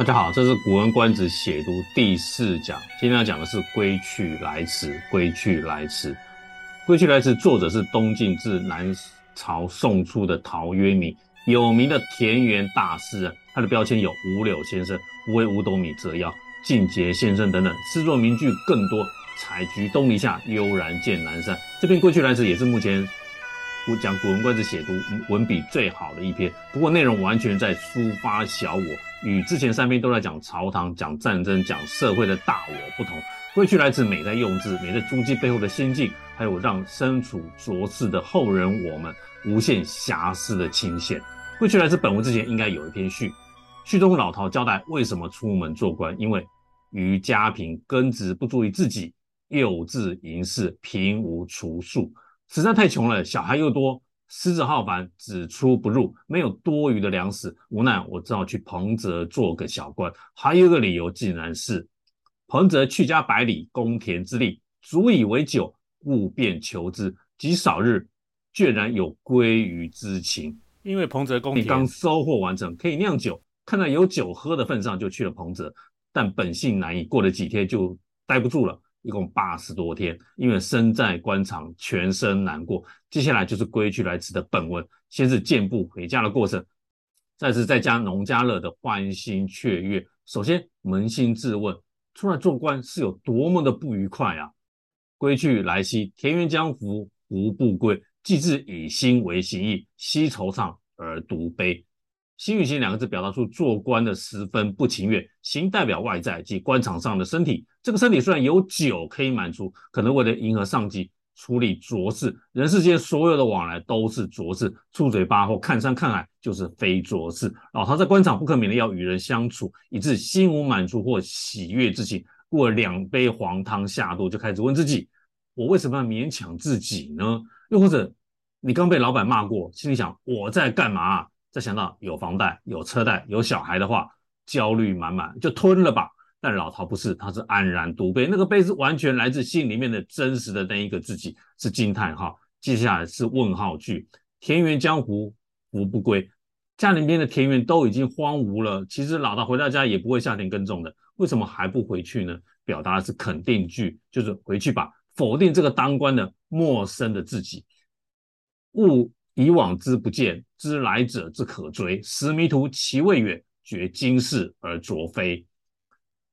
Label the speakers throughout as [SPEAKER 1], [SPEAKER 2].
[SPEAKER 1] 大家好，这是《古文观止》写读第四讲。今天要讲的是《归去来辞》。《归去来辞》，《归去来辞》作者是东晋至南朝宋初的陶渊明，有名的田园大诗人。他的标签有“五柳先生”“无为五斗米折腰”“尽节先生”等等，诗作名句更多。采菊东篱下，悠然见南山。这篇《归去来辞》也是目前我讲《古文观止》写读文笔最好的一篇。不过内容完全在抒发小我。与之前三篇都在讲朝堂、讲战争、讲社会的大我不同，归去来自美在用字，美在踪迹背后的心境，还有让身处浊世的后人我们无限遐思的倾羡。归去来自本文之前应该有一篇序，序中老陶交代为什么出门做官，因为余家贫，耕植不足以自给，幼稚盈事，贫无厨粟，实在太穷了，小孩又多。私自好烦，只出不入，没有多余的粮食，无奈我只好去彭泽做个小官。还有一个理由，竟然是彭泽去家百里，公田之利，足以为酒，故便求之。极少日，居然有归于之情。因为彭泽公田刚收获完成，可以酿酒，看在有酒喝的份上，就去了彭泽。但本性难移，过了几天就待不住了。一共八十多天，因为身在官场，全身难过。接下来就是归去来辞的本文，先是健步回家的过程，再是在家农家乐的欢欣雀跃。首先扪心自问，出来做官是有多么的不愉快啊！归去来兮，田园将菢，胡不归？既至以心为形役，奚惆怅而独悲。心与行两个字表达出做官的十分不情愿。行代表外在即官场上的身体，这个身体虽然有酒可以满足，可能为了迎合上级处理浊事。人世间所有的往来都是浊事，出嘴巴或看山看海就是非浊事。老陶在官场不可免的要与人相处，以致心无满足或喜悦之情。过了两杯黄汤下肚，就开始问自己：我为什么要勉强自己呢？又或者你刚被老板骂过，心里想我在干嘛？再想到有房贷、有车贷、有小孩的话，焦虑满满，就吞了吧。但老陶不是，他是安然独悲，那个悲是完全来自心里面的真实的那一个自己，是惊叹号。接下来是问号句：田园将菢，胡不归？家里面的田园都已经荒芜了，其实老陶回到家也不会下田耕种的，为什么还不回去呢？表达的是肯定句，就是回去吧，否定这个当官的陌生的自己。勿。以往之不见，知来者之可追。时迷途其未远，觉今是而昨非。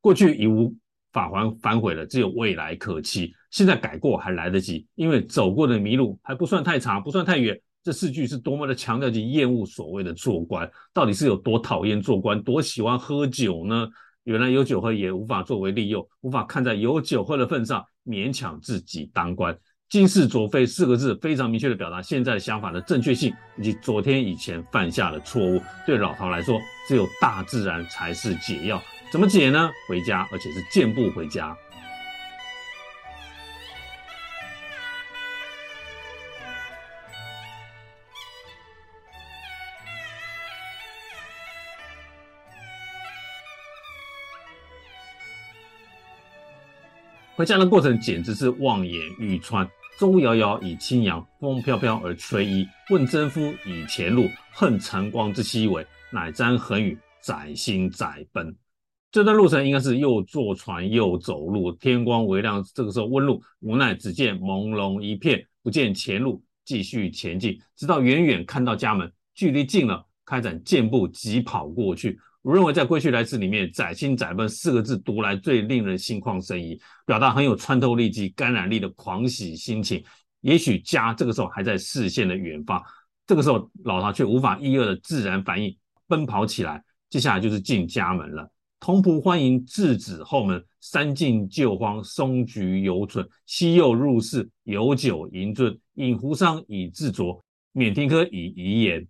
[SPEAKER 1] 过去已无法还反悔了，只有未来可期。现在改过还来得及，因为走过的迷路还不算太长，不算太远。这四句是多么的强调及厌恶所谓的做官，到底是有多讨厌做官，多喜欢喝酒呢？原来有酒喝也无法作为利用，无法看在有酒喝的份上勉强自己当官。今世作废四个字非常明确的表达现在的想法的正确性，以及昨天以前犯下的错误。对老陶来说，只有大自然才是解药。怎么解呢？回家，而且是健步回家。这样的过程简直是望眼欲穿。舟遥遥以轻扬，风飘飘而吹衣。问征夫以前路，恨晨光之夕微，乃瞻横宇，载薪载奔。这段路程应该是又坐船又走路，天光微亮，这个时候问路，无奈只见朦胧一片，不见前路，继续前进，直到远远看到家门，距离近了，开展健步疾跑过去。我认为在《归去来辞》里面，“载薪载奔”四个字读来最令人心旷神怡，表达很有穿透力及感染力的狂喜心情。也许家这个时候还在视线的远方，这个时候老陶却无法抑遏的自然反应，奔跑起来。接下来就是进家门了，童仆欢迎稚子后门，三进旧荒，松菊犹存。昔幼入室，有酒盈樽，饮壶觴以自酌，免停科以遗言。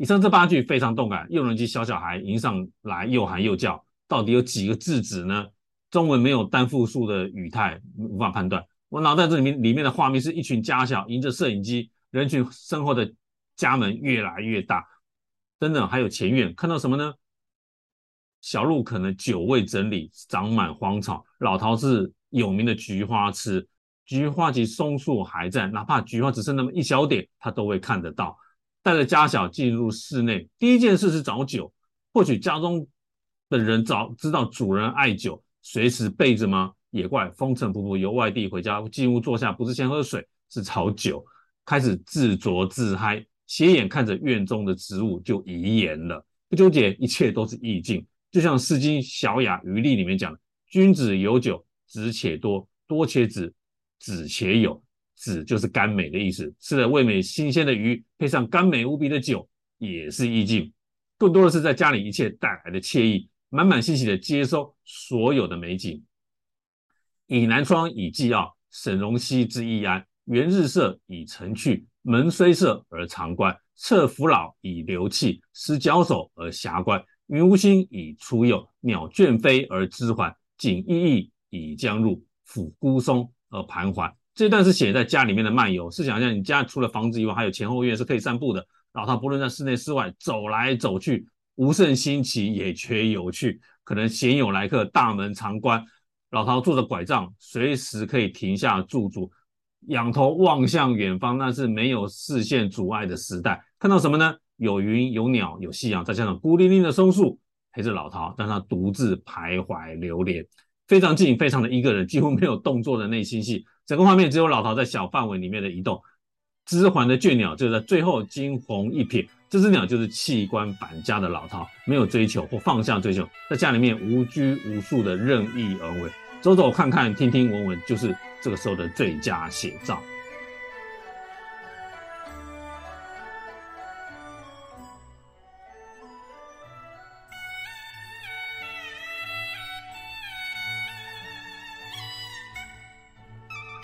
[SPEAKER 1] 以上这八句非常动感，诱人及小小孩迎上来又喊又叫，到底有几个字子呢？中文没有单复数的语态，无法判断。我脑袋这里面里面的画面是一群家小迎着摄影机，人群身后的家门越来越大，等等，还有前院看到什么呢？小路可能久未整理，长满荒草。老陶是有名的菊花痴，菊花及松树还在，哪怕菊花只剩那么一小点，他都会看得到。带着家小进入室内，第一件事是找酒。或许家中的人早知道主人爱酒，随时备着吗？也怪风尘仆仆由外地回家，进屋坐下，不是先喝水，是炒酒，开始自酌自嗨，斜眼看着院中的植物就遗言了。不纠结，一切都是意境。就像《诗经·小雅·余丽》里面讲的：“君子有酒，子且多，多且止，止且有。”止就是甘美的意思。吃了味美新鲜的鱼，配上甘美无比的酒，也是意境。更多的是在家里一切带来的惬意，满满欣喜的接收所有的美景。倚南窗以寄傲，沈荣溪之易安。园日色以成趣，门虽设而常关。侧扶老以流憩，拾角首而遐观。云无心以出宥，鸟倦飞而知还。景异异以将入，抚孤松而盘桓。这段是写在家里面的漫游，试想一下，你家除了房子以外，还有前后院是可以散步的。老饕不论在室内室外走来走去，无甚新奇，也缺有趣。可能鲜有来客，大门常关。老陶拄着拐杖，随时可以停下驻足。仰头望向远方，那是没有视线阻碍的时代。看到什么呢？有云，有鸟，有夕阳，再加上孤零零的松树陪着老陶，让他独自徘徊流连。非常静，非常的一个人，几乎没有动作的内心戏。整个画面只有老陶在小范围里面的移动。枝环的倦鸟就在最后惊鸿一瞥，这只鸟就是弃官返家的老陶，没有追求或放下追求，在家里面无拘无束的任意而为。走走看看，听听闻闻，就是这个时候的最佳写照。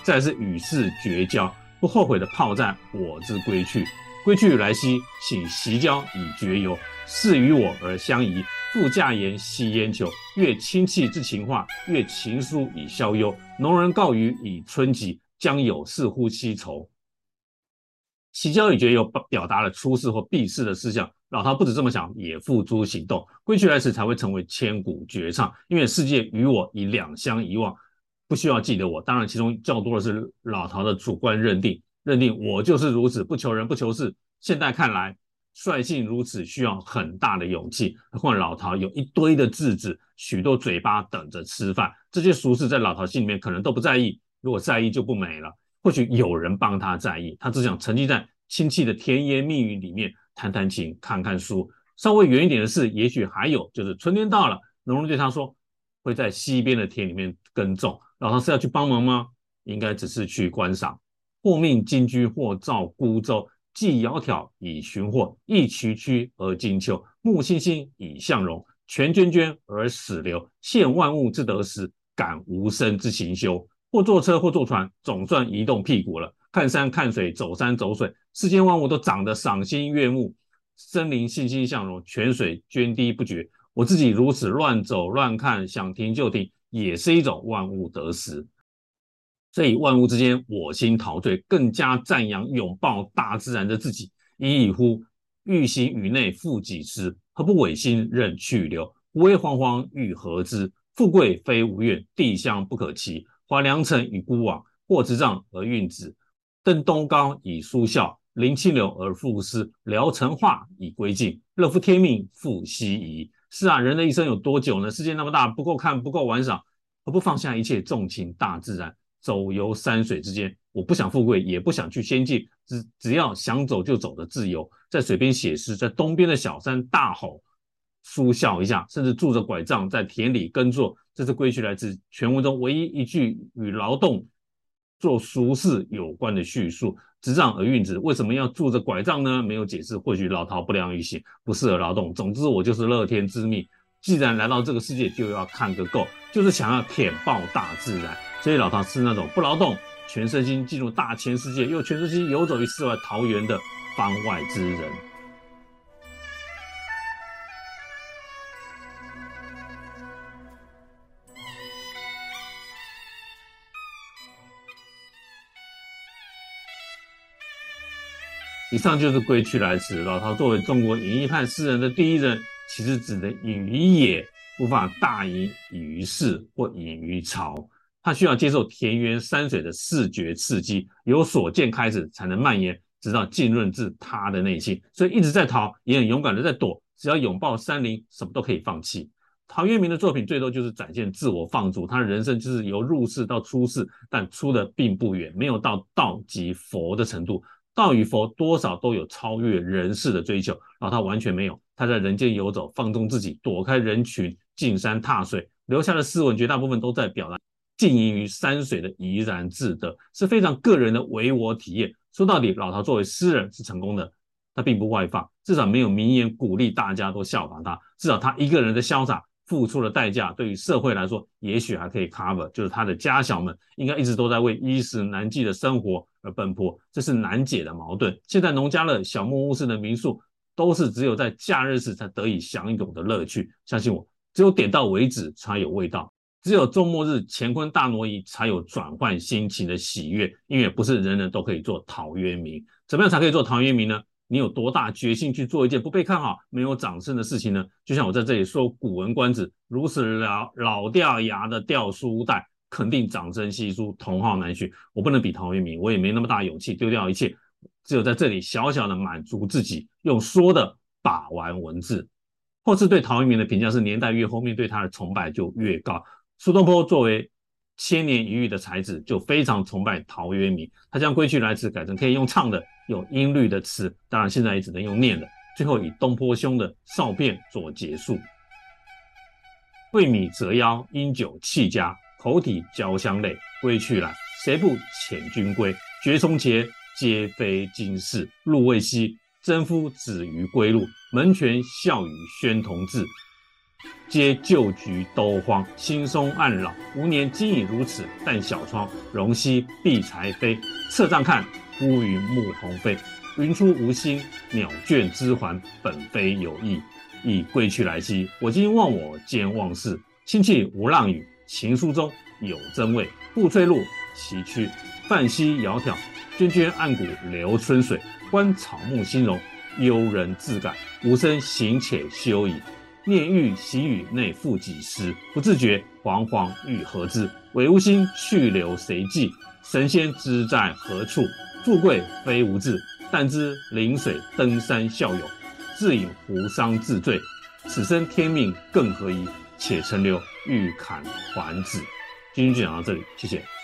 [SPEAKER 1] 再来是与世绝交，不后悔的炮战，我自归去。归去来兮，请袭交以绝游。是与我而相宜。复驾言兮焉求？越亲戚之情话，越情书以消忧。农人告余以春吉，将有事乎夕愁。袭交以绝游，表达了出世或避世的思想。老陶不止这么想，也付诸行动。归去来时才会成为千古绝唱，因为世界与我已两相遗忘，不需要记得我。当然，其中较多的是老陶的主观认定，认定我就是如此，不求人，不求事。现在看来。率性如此需要很大的勇气，何况老陶有一堆的稚子，许多嘴巴等着吃饭。这些俗事在老陶心里面可能都不在意，如果在意就不美了。或许有人帮他在意，他只想沉浸在亲戚的甜言蜜语里面，弹弹琴，看看书。稍微远一点的事，也许还有，就是春天到了，农人对他说，会在西边的田里面耕种。老饕是要去帮忙吗？应该只是去观赏。或命金居，或造孤舟。既窈窕以寻获，亦墀墀而经秋。木欣欣以向荣，泉涓涓而始流。羡万物之得时，感无生之行休。或坐车，或坐船，总算移动屁股了。看山看水，走山走水，世间万物都长得赏心悦目。森林欣欣向荣，泉水涓滴不绝。我自己如此乱走乱看，想停就停，也是一种万物得失。所以万物之间，我心陶醉，更加赞扬拥抱大自然的自己。已矣乎！欲行于内复几时？何不委心任去留？吾为惶惶欲何之？富贵非吾愿，地相不可期。怀良辰以孤往，或执杖而运之。登东皋以舒啸，临清流而赋诗。聊乘化以归尽，乐夫天命复奚疑？是啊，人的一生有多久呢？世界那么大，不够看，不够玩赏，何不放下一切，纵情大自然？走游山水之间，我不想富贵，也不想去仙境，只只要想走就走的自由。在水边写诗，在东边的小山大吼，舒笑一下，甚至拄着拐杖在田里耕作。这是归去来自全文中唯一一句与劳动做俗事有关的叙述。执杖而运之，为什么要拄着拐杖呢？没有解释。或许老陶不良于行，不适合劳动。总之，我就是乐天知命。既然来到这个世界，就要看个够，就是想要舔爆大自然。所以老陶是那种不劳动，全身心进入大千世界，又全身心游走于世外桃源的方外之人。以上就是归去来辞。老陶作为中国演绎派诗人的第一人，其实只能隐于野，无法大隐隐于市或隐于朝。他需要接受田园山水的视觉刺激，由所见开始，才能蔓延，直到浸润至他的内心。所以一直在逃，也很勇敢的在躲。只要拥抱山林，什么都可以放弃。陶渊明的作品最多就是展现自我放逐，他的人生就是由入世到出世，但出的并不远，没有到道即佛的程度。道与佛多少都有超越人世的追求，然后他完全没有。他在人间游走，放纵自己，躲开人群，进山踏水，留下的诗文绝大部分都在表达浸淫于山水的怡然自得，是非常个人的唯我体验。说到底，老陶作为诗人是成功的。他并不外放，至少没有名言鼓励大家都效仿他。至少他一个人的潇洒付出的代价，对于社会来说，也许还可以 cover，就是他的家小们应该一直都在为衣食难继的生活而奔波，这是难解的矛盾。现在农家乐、小木屋式的民宿，都是只有在假日时才得以享有的乐趣。相信我，只有点到为止才有味道，只有周末日乾坤大挪移才有转换心情的喜悦。因为不是人人都可以做陶渊明，怎么样才可以做陶渊明呢？你有多大决心去做一件不被看好、没有掌声的事情呢？就像我在这里说，《古文观止》如此老老掉牙的掉书袋，肯定掌声稀疏，同好难寻。我不能比陶渊明，我也没那么大勇气丢掉一切，只有在这里小小的满足自己，用说的把玩文字。后世对陶渊明的评价是：年代越后面对他的崇拜就越高。苏东坡作为千年一遇的才子，就非常崇拜陶渊明。他将《归去来辞》改成可以用唱的、有音律的词，当然现在也只能用念的。最后以东坡兄的少片做结束：为米折腰，因酒弃家，口体交相类。归去来，谁不遣军归？绝从前，皆非今事。路未稀，征夫子于归路。门前笑语喧同志。皆旧局都荒，兴松暗老。吾年今已如此，但小窗容兮碧才飞。侧帐看，乌云暮鸿飞。云出无心，鸟倦知还。本非有意，亦归去来兮。我今忘我兼忘事。清气无浪语，情书中有真味。步翠绿，崎岖；泛兮窈窕，涓涓暗谷流春水。观草木兴荣，悠然自感。无声行且休矣。念欲喜与内复几时？不自觉，惶惶欲何之？委吾心去留谁记？神仙知在何处？富贵非吾志，但知临水登山效友，自饮壶觴自醉。此生天命更何宜？且陈留，欲砍还子。今天就讲到这里，谢谢。